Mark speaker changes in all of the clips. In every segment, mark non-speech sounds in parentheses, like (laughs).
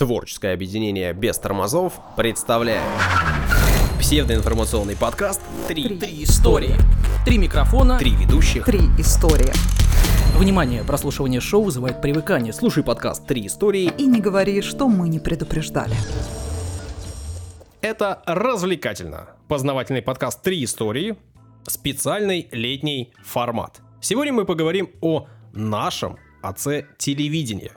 Speaker 1: Творческое объединение без тормозов представляет псевдоинформационный подкаст «Три,
Speaker 2: Три истории. Три микрофона.
Speaker 1: Три ведущих».
Speaker 3: Три истории.
Speaker 2: Внимание, прослушивание шоу вызывает привыкание.
Speaker 1: Слушай подкаст «Три истории».
Speaker 3: И не говори, что мы не предупреждали.
Speaker 1: Это развлекательно. Познавательный подкаст «Три истории». Специальный летний формат. Сегодня мы поговорим о нашем отце телевидения.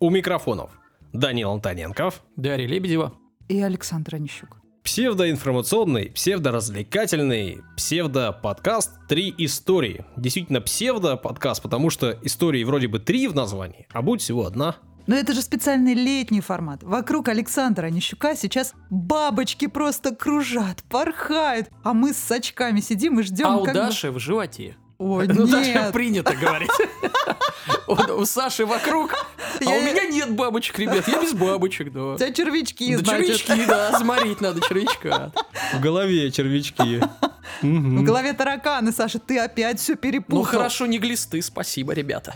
Speaker 1: У микрофонов Данил Антоненков,
Speaker 2: Дарья Лебедева.
Speaker 3: И Александр Онищук.
Speaker 1: Псевдоинформационный, псевдоразвлекательный, псевдоподкаст «Три истории». Действительно псевдоподкаст, потому что истории вроде бы три в названии, а будет всего одна.
Speaker 3: Но это же специальный летний формат. Вокруг Александра Онищука сейчас бабочки просто кружат, порхают. А мы с очками сидим и ждем,
Speaker 2: А у
Speaker 3: как бы-
Speaker 2: Даши в животе.
Speaker 3: Ой,
Speaker 2: Ну, так
Speaker 3: нет.
Speaker 2: принято говорить. (laughs) У Саши вокруг, а у меня нет бабочек, ребят. Я без бабочек, да.
Speaker 3: У тебя червячки,
Speaker 2: Да
Speaker 3: значит.
Speaker 2: червячки, да, (laughs) сморить надо червячка.
Speaker 1: В голове червячки.
Speaker 3: В голове тараканы, Саша, ты опять все перепутал.
Speaker 2: Ну хорошо, не глисты, спасибо, ребята.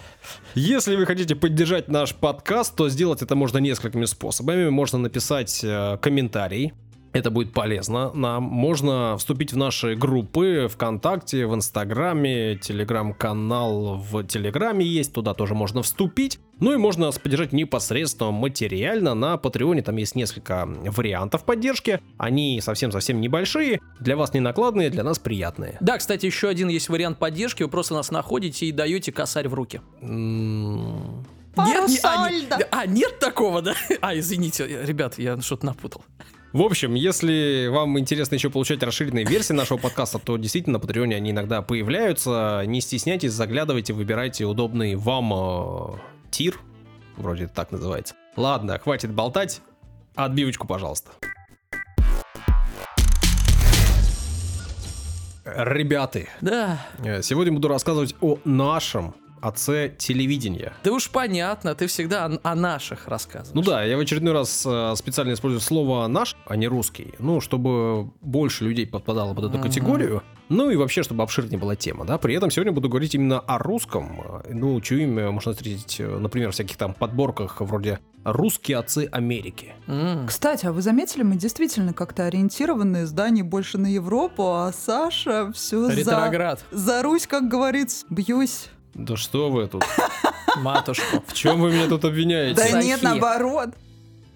Speaker 1: Если вы хотите поддержать наш подкаст, то сделать это можно несколькими способами. Можно написать э, комментарий. Это будет полезно нам. Можно вступить в наши группы ВКонтакте, в Инстаграме, Телеграм-канал в Телеграме есть, туда тоже можно вступить. Ну и можно нас поддержать непосредственно материально на Патреоне. Там есть несколько вариантов поддержки. Они совсем-совсем небольшие, для вас не накладные, для нас приятные.
Speaker 2: Да, кстати, еще один есть вариант поддержки. Вы просто нас находите и даете косарь в руки.
Speaker 1: М,
Speaker 3: Пару
Speaker 2: не- а, не- а, нет такого, да? (laughs) А, извините, ребят, я что-то напутал.
Speaker 1: В общем, если вам интересно еще получать расширенные версии нашего подкаста, то действительно на Патреоне они иногда появляются. Не стесняйтесь, заглядывайте, выбирайте удобный вам э, тир. Вроде это так называется. Ладно, хватит болтать. Отбивочку, пожалуйста. Ребята,
Speaker 2: Да,
Speaker 1: э, сегодня буду рассказывать о нашем отце телевидения.
Speaker 2: да уж понятно, ты всегда о, о наших рассказываешь.
Speaker 1: Ну да, я в очередной раз э, специально использую слово наш, а не русский. Ну, чтобы больше людей подпадало под эту
Speaker 2: Мгм.
Speaker 1: категорию. Ну и вообще, чтобы обширнее была тема, да. При этом сегодня буду говорить именно о русском. Ну, чье имя можно встретить, э, например, в всяких там подборках вроде «Русские отцы Америки».
Speaker 3: Кстати, а вы заметили, мы действительно как-то ориентированы издание больше на Европу, а Саша все за...
Speaker 2: Ретроград,
Speaker 3: За Русь, как говорится, бьюсь.
Speaker 1: Да что вы тут? (laughs)
Speaker 2: матушку.
Speaker 1: В чем вы меня тут обвиняете?
Speaker 3: Да нет, наоборот.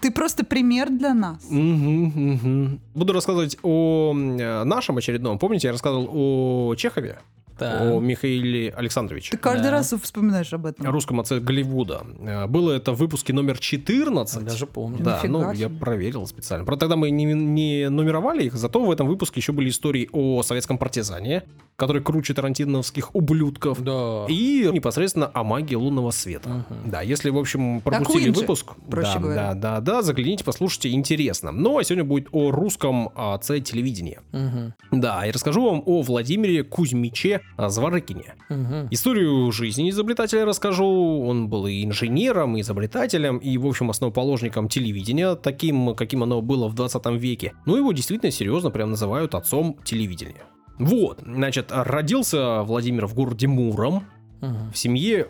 Speaker 3: Ты просто пример для нас.
Speaker 1: Мгм, мгм. Буду рассказывать о э, нашем очередном. Помните, я рассказывал о Чехове?
Speaker 2: Так.
Speaker 1: О Михаиле Александровиче.
Speaker 3: Ты каждый
Speaker 2: Да.
Speaker 3: раз вспоминаешь об этом.
Speaker 1: о русском отце Голливуда. Э, Было это в выпуске номер 14.
Speaker 2: Даже помню.
Speaker 1: Да,
Speaker 3: Нифига
Speaker 1: ну я
Speaker 3: себе.
Speaker 1: проверил специально. Правда, тогда мы не, не нумеровали их, зато в этом выпуске еще были истории о советском партизане, который круче тарантиновских ублюдков.
Speaker 2: Да.
Speaker 1: И непосредственно о магии лунного света.
Speaker 2: Мгм.
Speaker 1: Да, если, в общем, пропустили
Speaker 3: Куинджи,
Speaker 1: выпуск,
Speaker 3: проще
Speaker 1: да,
Speaker 3: говоря.
Speaker 1: да, да, да, загляните, послушайте, интересно. Ну, а сегодня будет о русском отце телевидения.
Speaker 2: Мгм.
Speaker 1: Да, и расскажу вам о Владимире Кузьмиче Зворыкине.
Speaker 2: Мгм.
Speaker 1: Историю жизни изобретателя расскажу. Он был и инженером, и изобретателем, и, в общем, основоположником телевидения, таким, каким оно было в 20 веке. Но его действительно серьезно прям называют отцом телевидения. Вот, значит, родился Владимир в городе Муром, в семье,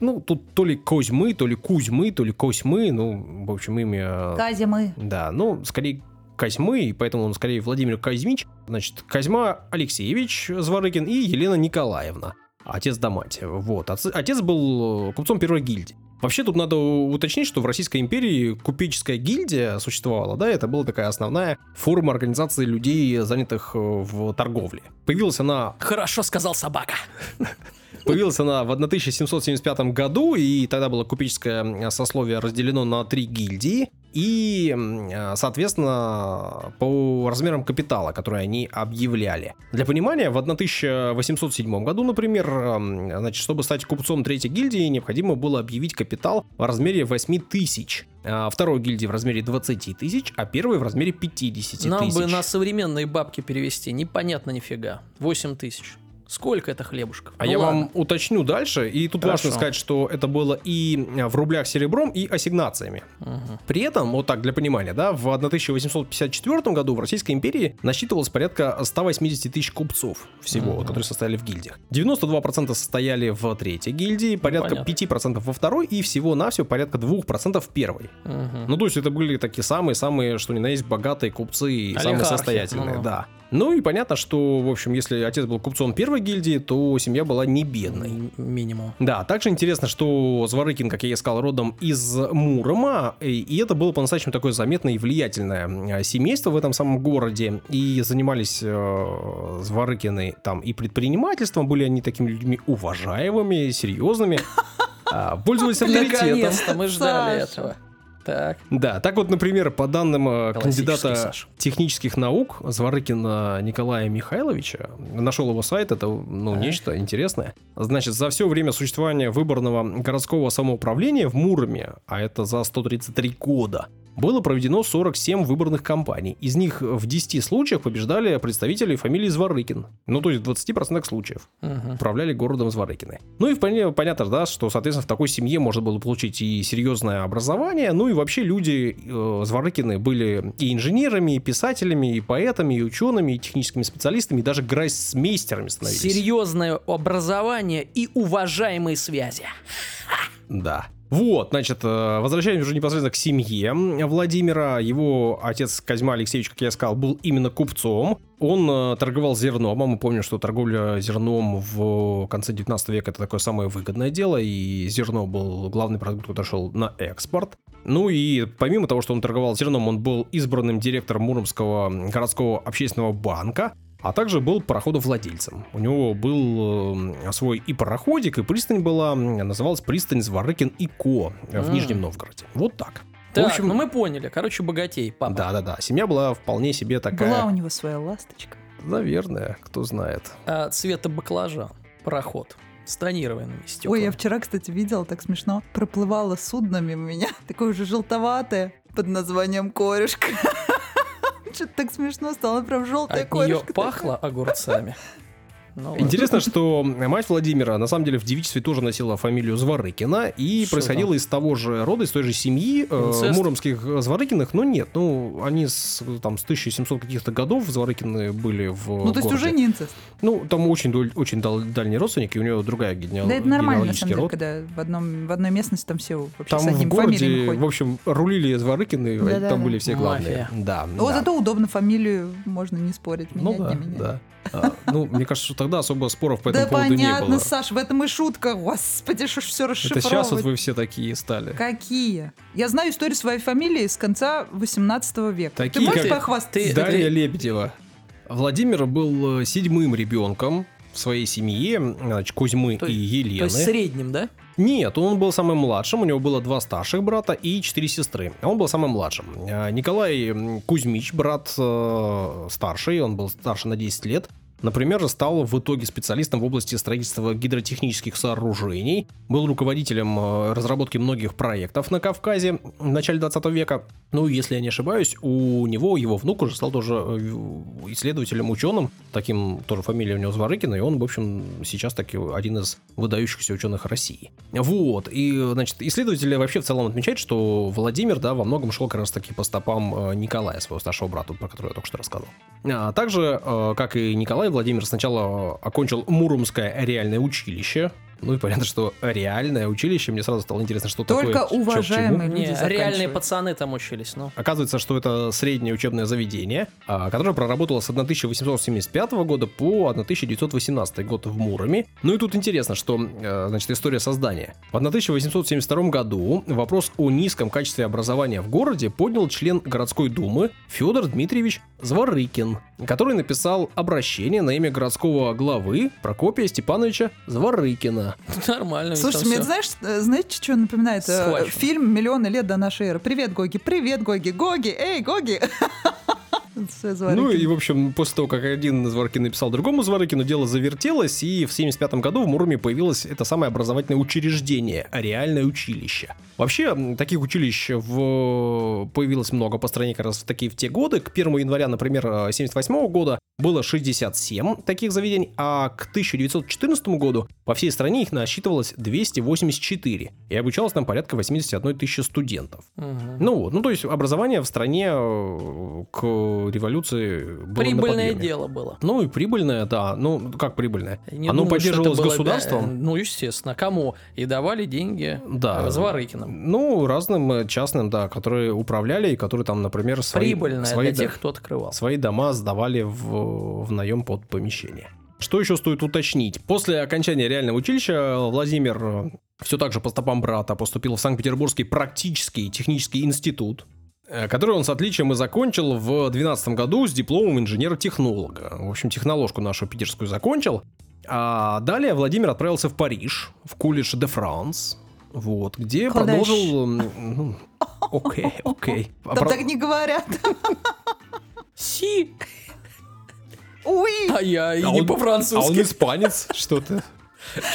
Speaker 1: ну, тут то ли Козьмы, то ли Кузьмы, то ли Косьмы, ну, в общем, имя...
Speaker 3: Казя мы.
Speaker 1: Да, ну, скорее Козьмы, и поэтому он скорее Владимир Козьмич. Значит, Козьма Алексеевич Зворыкин и Елена Николаевна. Отец да мать. Вот. Отец был э, купцом первой гильдии. Вообще тут надо уточнить, что в Российской империи купеческая гильдия существовала, да, это была такая основная форма организации людей, занятых э, в торговле. Появилась она
Speaker 2: Хорошо сказал собака. (laughs)
Speaker 1: Появилась она в 1775 году, и тогда было купеческое сословие разделено на три гильдии. И, э, соответственно, по размерам капитала, который они объявляли. Для понимания, в 1807 году, например, значит, чтобы стать купцом третьей гильдии, необходимо было объявить капитал в размере 8 тысяч. А Второй гильдии в размере 20 тысяч, а первой в размере 50
Speaker 2: Нам
Speaker 1: тысяч.
Speaker 2: бы на современные бабки перевести. Непонятно нифига. 8 тысяч. Сколько это хлебушков?
Speaker 1: А
Speaker 2: Ну
Speaker 1: я
Speaker 2: ладно.
Speaker 1: вам уточню дальше, и тут
Speaker 2: Хорошо.
Speaker 1: важно сказать, что это было и э, в рублях серебром, и ассигнациями.
Speaker 2: Мгм.
Speaker 1: При этом, вот так для понимания, да, в 1854 году в Российской империи насчитывалось порядка 180 тысяч купцов всего,
Speaker 2: Мгм.
Speaker 1: которые состояли в гильдиях. 92% состояли в третьей гильдии, порядка
Speaker 2: понятно.
Speaker 1: 5% во второй и всего-навсего порядка 2% в первой.
Speaker 2: Мгм.
Speaker 1: Ну, то есть это были такие самые-самые, что ни на есть, богатые купцы и самые состоятельные,
Speaker 2: ну.
Speaker 1: да. Ну и понятно, что, в общем, если отец был купцом первой гильдии, то семья была не бедной.
Speaker 2: Минимум.
Speaker 1: Да, также интересно, что Зворыкин, как я и сказал, родом из Мурома, и, и это было по-настоящему такое заметное и влиятельное э, семейство в этом самом городе, и занимались э, Зворыкины там и предпринимательством, были они такими людьми уважаемыми, серьезными, а, пользовались (laughs) авторитетом.
Speaker 2: Наконец-то мы ждали этого. Так.
Speaker 1: Да, так вот, например, по данным э, кандидата
Speaker 2: Саша.
Speaker 1: технических наук Зворыкина Николая Михайловича, нашел его сайт, это ну,
Speaker 2: Так.
Speaker 1: нечто интересное. Значит, за все время существования выборного городского самоуправления в Муроме, а это за 133 года, было проведено 47 выборных кампаний. Из них в 10 случаях побеждали представители фамилии Зворыкин. Ну, то есть в 20% случаев
Speaker 2: Мгм.
Speaker 1: управляли городом Зворыкины. Ну и вполне понятно, да, что, соответственно, в такой семье можно было получить и серьезное образование, ну и вообще люди э, Зворыкины были и инженерами, и писателями, и поэтами, и учеными, и техническими специалистами, и даже гроссмейстерами становились.
Speaker 2: Серьезное образование и уважаемые связи.
Speaker 1: Да. Вот, значит, э, возвращаемся уже непосредственно к семье Владимира. Его отец Козьма Алексеевич, как я сказал, был именно купцом. Он э, торговал зерном, а мы помним, что торговля зерном в конце 19 века это такое самое выгодное дело, и зерно был главный продукт, который шел на экспорт. Ну и помимо того, что он торговал зерном, он был избранным директором Муромского городского общественного банка, а также был пароходовладельцем. У него был э, свой и пароходик, и пристань была, называлась пристань Зворыкин и Ко в. Нижнем Новгороде. Вот так.
Speaker 2: Так,
Speaker 1: в общем,
Speaker 2: ну мы поняли. Короче, богатей, папа.
Speaker 1: да-да-да, семья была вполне себе такая,
Speaker 3: Была у него своя ласточка.
Speaker 1: наверное, кто знает.
Speaker 2: А, цвета баклажан. Пароход. С тонированными стеклами.
Speaker 3: Ой, я вчера, кстати, видела, так смешно, проплывало судно мимо меня, (laughs) такое уже желтоватое, под названием корешка. (laughs) Что-то так смешно стало, прям желтая
Speaker 2: От нее
Speaker 3: корешка.
Speaker 2: пахло огурцами. (laughs) Ну.
Speaker 1: Интересно, что мать Владимира на самом деле в девичестве тоже носила фамилию Зворыкина и
Speaker 2: Что
Speaker 1: происходила
Speaker 2: там?
Speaker 1: из того же рода, из той же семьи э, муромских Зворыкиных, но нет, ну они с, там, с 1700 каких-то годов Зворыкины были в
Speaker 3: Ну, то есть
Speaker 1: городе.
Speaker 3: уже не инцест.
Speaker 1: Ну, там очень, очень дал- дальние родственники, у него другая генеал-
Speaker 3: Да это нормально, на
Speaker 1: генеалогический
Speaker 3: самом деле,
Speaker 1: род.
Speaker 3: когда в, одном, в одной местности там все вообще
Speaker 1: Там
Speaker 3: с одним
Speaker 1: в
Speaker 3: фамилиями
Speaker 1: городе,
Speaker 3: ходят.
Speaker 1: в общем, рулили Зворыкины,
Speaker 3: Да-да-да.
Speaker 1: там были все главные.
Speaker 2: Мафия.
Speaker 1: Да,
Speaker 3: Вот
Speaker 1: да.
Speaker 3: зато удобно фамилию, можно не спорить,
Speaker 1: Ну
Speaker 3: менять,
Speaker 1: да,
Speaker 3: не менять.
Speaker 1: да. (laughs) А, ну, мне кажется, что тогда особо споров по
Speaker 3: Да
Speaker 1: этому поводу не
Speaker 3: понятно,
Speaker 1: было.
Speaker 3: Саш, в этом и шутка. Господи, что ж все
Speaker 1: Это
Speaker 3: расшифровывать.
Speaker 1: сейчас вот вы все такие стали.
Speaker 3: Какие? Я знаю историю своей фамилии с конца 18 века.
Speaker 1: Такие,
Speaker 3: Ты можешь
Speaker 1: как-
Speaker 3: похвастаться?
Speaker 2: ты-
Speaker 1: Дарья Лебедева. Владимир был э, седьмым ребенком в своей семье, значит, Кузьмы
Speaker 2: То
Speaker 1: и Елены.
Speaker 2: То есть средним, да?
Speaker 1: Нет, он был самым младшим, у него было два старших брата и четыре сестры. А Он был самым младшим. А, Николай Кузьмич, брат э, старший, он был старше на 10 лет. Например, стал в итоге специалистом в области строительства гидротехнических сооружений, был руководителем э, разработки многих проектов на Кавказе в начале 20 века. Ну, если я не ошибаюсь, у него его внук уже стал тоже э, исследователем, ученым, таким тоже фамилия у него Зворыкина, и он, в общем, сейчас таки один из выдающихся ученых России. Вот, и, значит, исследователи вообще в целом отмечают, что Владимир, да, во многом шел как раз таки по стопам э, Николая, своего старшего брата, про которого я только что рассказывал. А также, как и Николай, Владимир сначала окончил Муромское реальное училище, ну и понятно, что реальное училище, мне сразу стало интересно, что
Speaker 3: Только
Speaker 1: такое, чему.
Speaker 3: уважаемые люди
Speaker 2: Не, реальные пацаны там учились, ну.
Speaker 1: Оказывается, что это среднее учебное заведение, а, которое проработало с 1875 года по 1918 год в Муроме. Ну и тут интересно, что, э, значит, история создания. В 1872 году вопрос о низком качестве образования в городе поднял член городской думы Федор Дмитриевич Зворыкин, который написал обращение на имя городского главы Прокопия Степановича Зворыкина.
Speaker 2: Нормально. там
Speaker 3: мне, знаешь, э, знаете, что напоминает? Э,
Speaker 2: Схвачено.
Speaker 3: Фильм «Миллионы лет до нашей эры». Привет, Гоги, привет, Гоги, Гоги, эй, Гоги! (laughs)
Speaker 1: Ну и, в общем, после того, как один Зворыкин написал другому Зворыкину, дело завертелось, и в 75 году в Муроме появилось это самое образовательное учреждение, реальное училище. Вообще, таких училищ в... появилось много по стране как раз в такие в те годы. К 1 января, например, 78 года было 67 таких заведений, а к 1914 году по всей стране их насчитывалось 284, и обучалось там порядка 81 тысячи студентов. Угу. Ну вот, ну то есть образование в стране э, к революции было
Speaker 2: Прибыльное дело было.
Speaker 1: Ну и прибыльное, да. Ну, как прибыльное?
Speaker 2: Не
Speaker 1: Оно
Speaker 2: думаю,
Speaker 1: поддерживалось
Speaker 2: было,
Speaker 1: государством?
Speaker 2: Да, ну, естественно. Кому? И давали деньги
Speaker 1: да.
Speaker 2: Зворыкиным.
Speaker 1: Ну, разным э, частным, да, которые управляли и которые там, например, свои...
Speaker 2: Прибыльное
Speaker 1: свои,
Speaker 2: для тех, кто открывал.
Speaker 1: Свои дома сдавали в, в наем под помещение. Что еще стоит уточнить? После окончания реального училища Владимир э, все так же по стопам брата поступил в Санкт-Петербургский практический технический институт, Э, который он с отличием и закончил в 2012 году с дипломом инженера-технолога. В общем, техноложку нашу питерскую закончил. А далее Владимир отправился в Париж, в колледж де Франс, вот, где
Speaker 3: Куда
Speaker 1: продолжил... ну, Окей, (laughs) окей.
Speaker 3: Там так не говорят. (laughs)
Speaker 2: Си.
Speaker 3: Уй,
Speaker 2: А я и
Speaker 1: А
Speaker 2: не
Speaker 1: он- А он
Speaker 2: по-французски.
Speaker 1: испанец, что-то.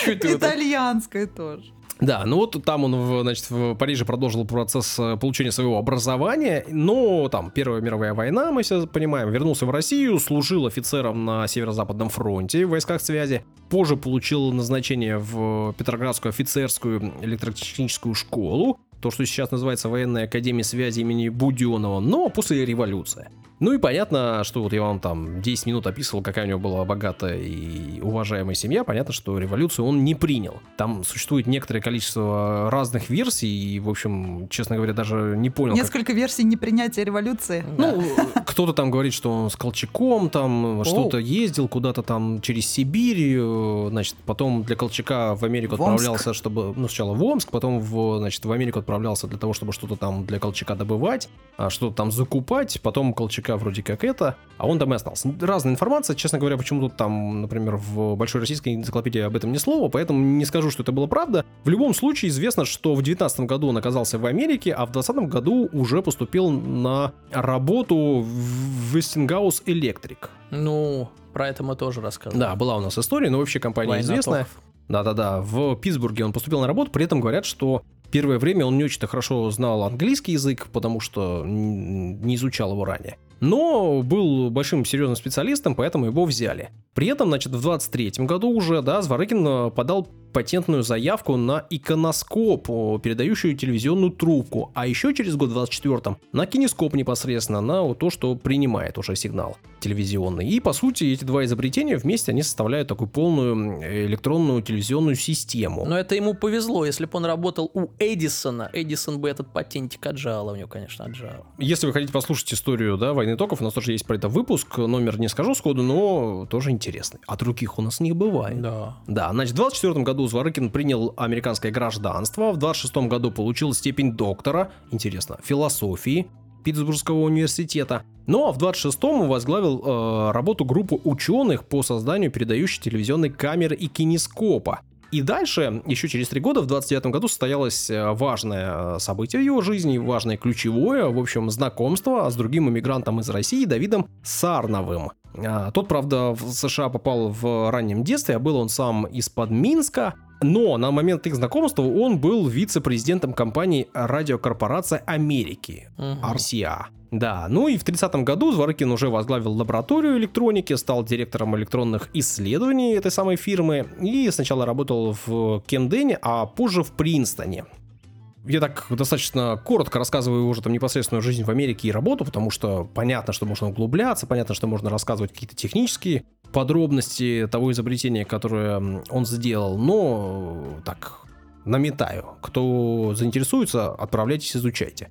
Speaker 3: Итальянское тоже.
Speaker 1: Да, ну вот там он, в, значит, в Париже продолжил процесс э, получения своего образования, но там Первая мировая война, мы все понимаем, вернулся в Россию, служил офицером на Северо-Западном фронте в войсках связи, позже получил назначение в Петроградскую офицерскую электротехническую школу, то, что сейчас называется Военная академия связи имени Буденова, но после революции. Ну и понятно, что вот я вам там 10 минут описывал, какая у него была богатая и уважаемая семья. Понятно, что революцию он не принял. Там существует некоторое количество разных версий, и, в общем, честно говоря, даже не понял, как-
Speaker 3: Несколько версий непринятия революции.
Speaker 1: ну, кто-то там говорит, что он с Колчаком там что-то ездил куда-то там через Сибирь, э, значит, потом для Колчака в Америку
Speaker 3: В Омск.
Speaker 1: отправлялся, чтобы, ну, сначала в Омск, потом в, значит, в Америку отправлялся для того, чтобы что-то там для Колчака добывать, а что-то там закупать, потом Колчака вроде как это, а он там и остался. Разная информация, честно говоря, почему-то там, например, в Большой российской энциклопедии об этом ни слова, поэтому не скажу, что это было правда. В любом случае известно, что в 19 году он оказался в Америке, а в 20 году уже поступил на работу в Westinghouse Electric.
Speaker 2: Ну, про это мы тоже рассказывали.
Speaker 1: Да, была у нас история, но вообще компания
Speaker 2: Война
Speaker 1: известная.
Speaker 2: токов.
Speaker 1: Да-да-да, в Питтсбурге он поступил на работу, при этом говорят, что первое время он не очень-то хорошо знал английский язык, потому что не изучал его ранее. Но был большим серьезным специалистом, поэтому его взяли. При этом, значит, в 23 году уже, да, Зворыкин э, подал патентную заявку на иконоскоп, передающую телевизионную трубку, а еще через год, в 24-м, на кинескоп непосредственно, на вот то, что принимает уже сигнал телевизионный. И, по сути, эти два изобретения вместе, они составляют такую полную электронную телевизионную систему.
Speaker 2: Но это ему повезло. Если бы он работал у Эдисона, Эдисон бы этот патентик отжал, а у него, конечно, отжал.
Speaker 1: Если вы хотите послушать историю да, войны токов, у нас тоже есть про это выпуск, номер не скажу сходу, но тоже интересный. А других у нас не бывает.
Speaker 2: Да.
Speaker 1: Да, значит, в 24 году Зворыкин принял американское гражданство, в 26 году получил степень доктора, интересно, философии Питтсбургского университета. Ну а в 26-м возглавил э, работу группы ученых по созданию передающей телевизионной камеры и кинескопа. И дальше, еще через три года, в 29 году, состоялось э, важное э, событие его жизни, важное ключевое, в общем, знакомство с другим иммигрантом из России Давидом Сарновым. А, Тот, правда, в США попал в раннем детстве, а был он сам из-под Минска, но на момент их знакомства он был вице-президентом компании Радиокорпорация Америки,
Speaker 2: Мгм.
Speaker 1: RCA. Да, ну и в 30 году Зворыкин уже возглавил лабораторию электроники, стал директором электронных исследований этой самой фирмы и сначала работал в Кемдене, а позже в Принстоне. Я так достаточно коротко рассказываю уже там непосредственную жизнь в Америке и работу, потому что понятно, что можно углубляться, понятно, что можно рассказывать какие-то технические подробности того изобретения, которое он сделал, но так наметаю. Кто заинтересуется, отправляйтесь, изучайте.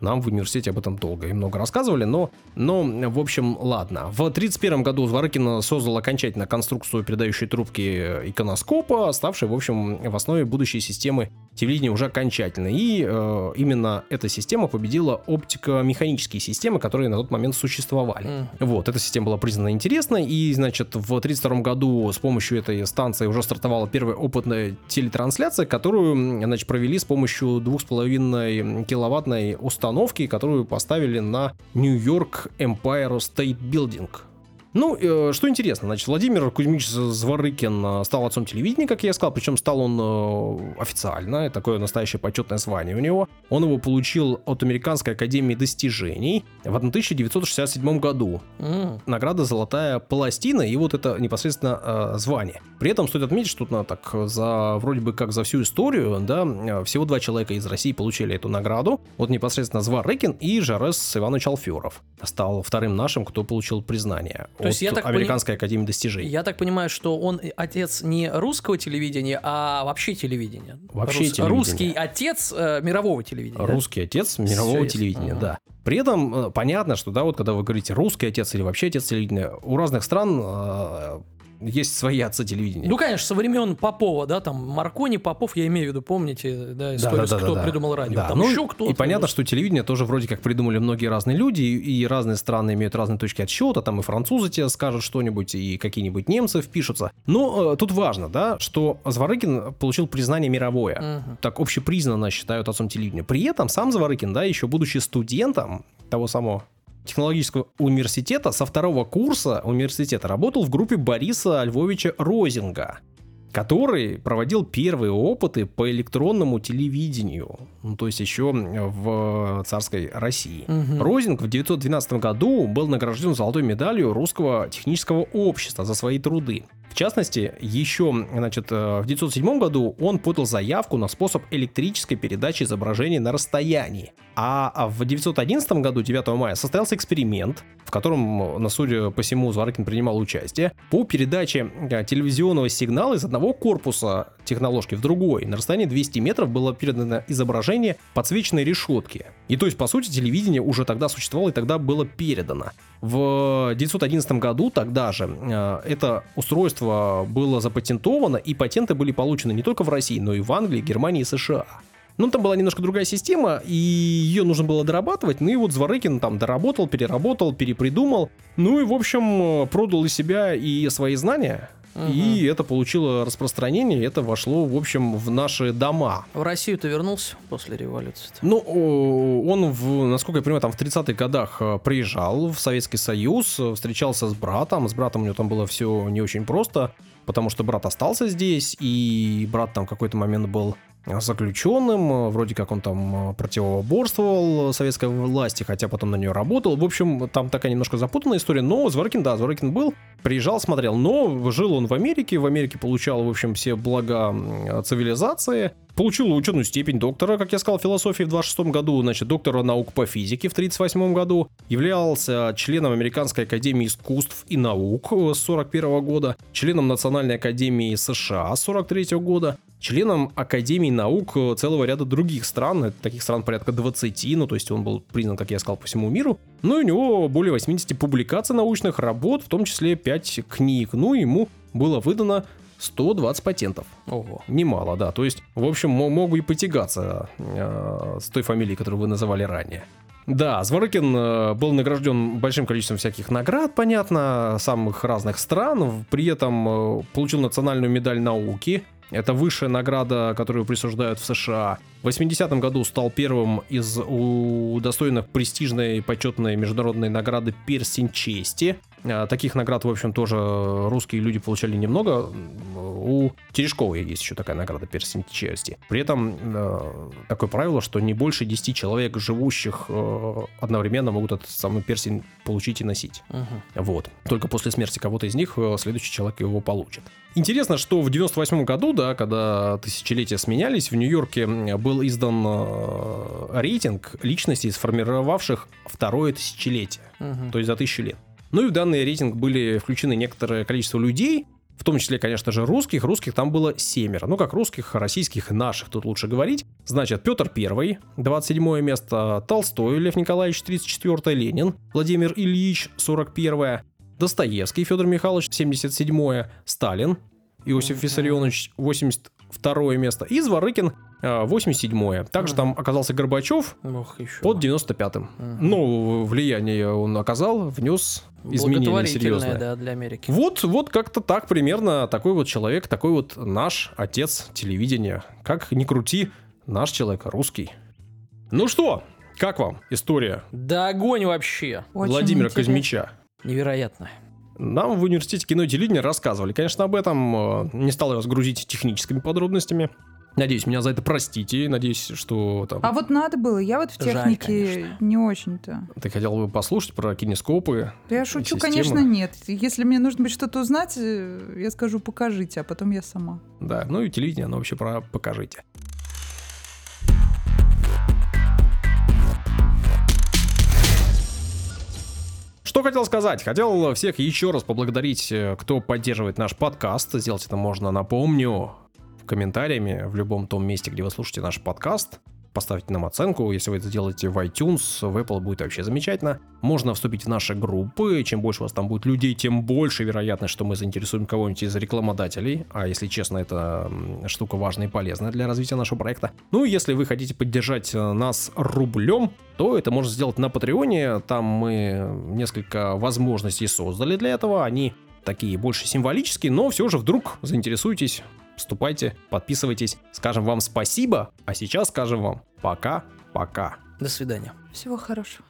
Speaker 1: Нам в университете об этом долго и много рассказывали, но, но в общем, ладно. В 1931 году Зворыкин создал окончательно конструкцию передающей трубки иконоскопа, ставшей, в общем, в основе будущей системы телевидение уже окончательно. И э, именно эта система победила оптико-механические системы, которые на тот момент существовали.
Speaker 2: М.
Speaker 1: Вот, эта система была признана интересной, и, значит, в 1932 году с помощью этой станции уже стартовала первая опытная телетрансляция, которую, значит, провели с помощью 2,5 киловаттной установки, которую поставили на Нью-Йорк Empire State Building. Ну, э, что интересно, значит, Владимир Кузьмич Зворыкин э, стал отцом телевидения, как я сказал, причем стал он э, официально, такое настоящее почетное звание у него. Он его получил от Американской Академии Достижений в 1967 году.
Speaker 2: М.
Speaker 1: Награда «Золотая пластина» и вот это непосредственно э, звание. При этом стоит отметить, что ну, так за вроде бы как за всю историю, да, э, всего два человека из России получили эту награду. Вот непосредственно Зворыкин и Жарес Иванович Алферов стал вторым нашим, кто получил признание
Speaker 2: То есть я так пони-
Speaker 1: Американской Академии Достижений.
Speaker 2: Я так понимаю, что он отец не русского телевидения, а вообще телевидения.
Speaker 1: Вообще
Speaker 2: Рус-
Speaker 1: телевидения.
Speaker 2: Русский отец э, мирового телевидения. да?
Speaker 1: Русский отец мирового
Speaker 2: ясно.
Speaker 1: телевидения,
Speaker 2: Ага.
Speaker 1: да. При этом э, понятно, что, да, вот когда вы говорите русский отец или вообще отец телевидения, у разных стран э, есть свои отцы телевидения.
Speaker 2: Ну, конечно, со времен Попова, да, там Маркони, Попов, я имею в виду, помните, да, историю, с кто придумал радио.
Speaker 1: Да,
Speaker 2: Там
Speaker 1: ну,
Speaker 2: еще кто-то.
Speaker 1: И понятно, что телевидение тоже вроде как придумали многие разные люди, и и разные страны имеют разные точки отсчета, там и французы тебе скажут что-нибудь, и какие-нибудь немцы впишутся. Но э, тут важно, да, что Зворыкин получил признание мировое.
Speaker 2: Мгм.
Speaker 1: Так общепризнанно считают отцом телевидения. При этом сам Зворыкин, да, еще будучи студентом того самого технологического университета, со второго курса университета работал в группе Бориса Львовича Розинга, который проводил первые опыты по электронному телевидению, ну, то есть еще в царской России.
Speaker 2: Мгм.
Speaker 1: Розинг в 1912 году был награжден золотой медалью Русского технического общества за свои труды. В частности, еще значит, э, в 1907 году он подал заявку на способ электрической передачи изображений на расстоянии. А а в 1911 году, 9 мая, состоялся эксперимент, в котором, на судя по всему, Зворыкин принимал участие, по передаче э, телевизионного сигнала из одного корпуса техноложки в другой. На расстоянии 200 метров было передано изображение подсвеченной решетки. И то есть, по сути, телевидение уже тогда существовало и тогда было передано. В 1911 году тогда же э, это устройство было запатентовано, и патенты были получены не только в России, но и в Англии, Германии и США. Ну, там была немножко другая система, и ее нужно было дорабатывать. Ну и вот Зворыкин там доработал, переработал, перепридумал. Ну и, в общем, э, продал и себя, и свои знания. И это получило распространение, и это вошло, в общем, в наши дома.
Speaker 2: В Россию ты вернулся после революции?
Speaker 1: Ну, о, он, в, насколько я понимаю, там в 30-х годах э, приезжал в Советский Союз, э, встречался с братом. С братом у него там было все не очень просто, потому что брат остался здесь, и брат там какой-то момент был заключенным, э, вроде как он там э, противоборствовал советской власти, хотя потом на нее работал. В общем, там такая немножко запутанная история, но Зворыкин, да, Зворыкин был, приезжал, смотрел, но жил он в Америке, в Америке получал, в общем, все блага цивилизации, Получил ученую степень доктора, как я сказал, философии в 26 году, значит, доктора наук по физике в 38 году, являлся членом Американской академии искусств и наук с 41 года, членом Национальной академии США с 43 года, членом Академии наук целого ряда других стран, таких стран порядка 20, ну то есть он был признан, как я сказал, по всему миру. Ну и у него более 80 публикаций научных работ, в том числе 5 книг. Ну и ему было выдано 120 патентов.
Speaker 2: Ого.
Speaker 1: Немало, да. То есть, в общем, мо- могу и потягаться э, с той фамилией, которую вы называли ранее. Да, Зворыкин э, был награжден большим количеством всяких наград, понятно, самых разных стран. При этом э, получил национальную медаль науки. Это высшая награда, которую присуждают в США. В 80-м году стал первым из удостоенных престижной почетной международной награды «Перстень чести». Э, Таких наград, в общем, тоже русские люди получали немного. У Терешкова есть еще такая награда «Перстень чести». При этом э, такое правило, что не больше 10 человек, живущих э, одновременно, могут этот самый перстень получить и носить.
Speaker 2: Мгм.
Speaker 1: Вот. Только после смерти кого-то из них э, следующий человек его получит. Интересно, что в 98 году, да, когда тысячелетия сменялись, в Нью-Йорке был издан э, рейтинг личностей, сформировавших второе тысячелетие,
Speaker 2: Мгм.
Speaker 1: то есть за тысячу лет. Ну и в данный рейтинг были включены некоторое количество людей, в том числе, конечно же, русских. Русских там было семеро. Ну, как русских, российских и наших, тут лучше говорить. Значит, Петр I, 27 место, Толстой Лев Николаевич, 34 Ленин, Владимир Ильич, 41 Достоевский Федор Михайлович, 77 Сталин, Иосиф Виссарионович, 82 место, и Зворыкин, а, 87-е. Также там оказался Горбачев
Speaker 2: Ох, еще.
Speaker 1: под 95-м.
Speaker 2: Мгм.
Speaker 1: Ну, влияние он оказал, внес изменения серьезные.
Speaker 2: да, для Америки.
Speaker 1: Вот, вот как-то так примерно такой вот человек, такой вот наш отец телевидения. Как ни крути, наш человек русский. Ну что, как вам история
Speaker 2: Да огонь вообще.
Speaker 3: Очень
Speaker 1: Владимира
Speaker 3: интересно.
Speaker 1: Казмича?
Speaker 2: Невероятно.
Speaker 1: Нам в университете кино и телевидения рассказывали. Конечно, об этом э, не стал вас грузить техническими подробностями. Надеюсь, меня за это простите. Надеюсь, что там
Speaker 3: А вот надо было, я вот в
Speaker 2: Жаль,
Speaker 3: технике
Speaker 2: конечно.
Speaker 3: не очень-то.
Speaker 1: ты хотел бы послушать про кинескопы.
Speaker 3: Да я шучу,
Speaker 1: системы.
Speaker 3: конечно, нет. Если мне нужно будет что-то узнать, э, я скажу, покажите, а потом я сама.
Speaker 1: Да, ну и телевидение, оно вообще про покажите. Что хотел сказать? Хотел всех еще раз поблагодарить, э, кто поддерживает наш подкаст. Сделать это можно, напомню, в комментариями в любом том месте, где вы слушаете наш подкаст. Поставьте нам оценку, если вы это делаете в iTunes, в Apple будет вообще замечательно. Можно вступить в наши группы, чем больше у вас там будет людей, тем больше вероятность, что мы заинтересуем кого-нибудь из рекламодателей. А если честно, это штука важная и полезная для развития нашего проекта. Ну и если вы хотите поддержать э, нас рублем, то это можно сделать на Патреоне. Там мы несколько возможностей создали для этого. Они такие больше символические, но все же вдруг заинтересуетесь, вступайте, подписывайтесь, скажем вам спасибо, а сейчас скажем вам пока-пока.
Speaker 2: До свидания.
Speaker 3: Всего хорошего.